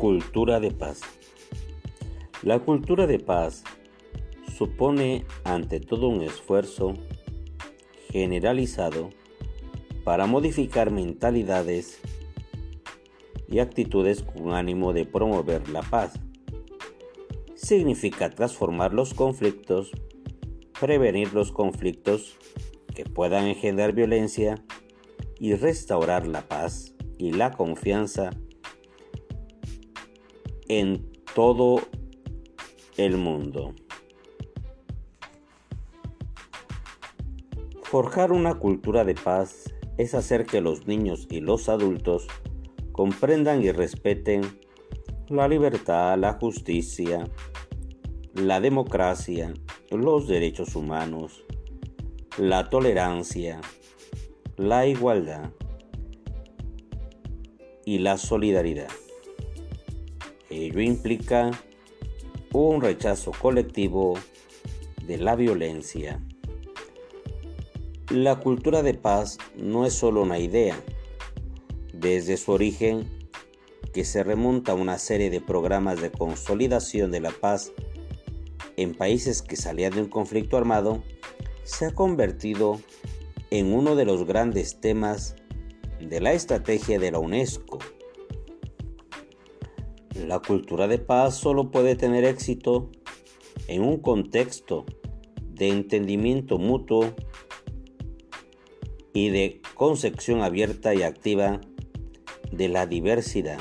Cultura de paz. La cultura de paz supone ante todo un esfuerzo generalizado para modificar mentalidades y actitudes con ánimo de promover la paz. Significa transformar los conflictos, prevenir los conflictos que puedan engendrar violencia y restaurar la paz y la confianza en todo el mundo. Forjar una cultura de paz es hacer que los niños y los adultos comprendan y respeten la libertad, la justicia, la democracia, los derechos humanos, la tolerancia, la igualdad y la solidaridad. Ello implica un rechazo colectivo de la violencia. La cultura de paz no es solo una idea. Desde su origen, que se remonta a una serie de programas de consolidación de la paz en países que salían de un conflicto armado, se ha convertido en uno de los grandes temas de la estrategia de la UNESCO la cultura de paz solo puede tener éxito en un contexto de entendimiento mutuo y de concepción abierta y activa de la diversidad.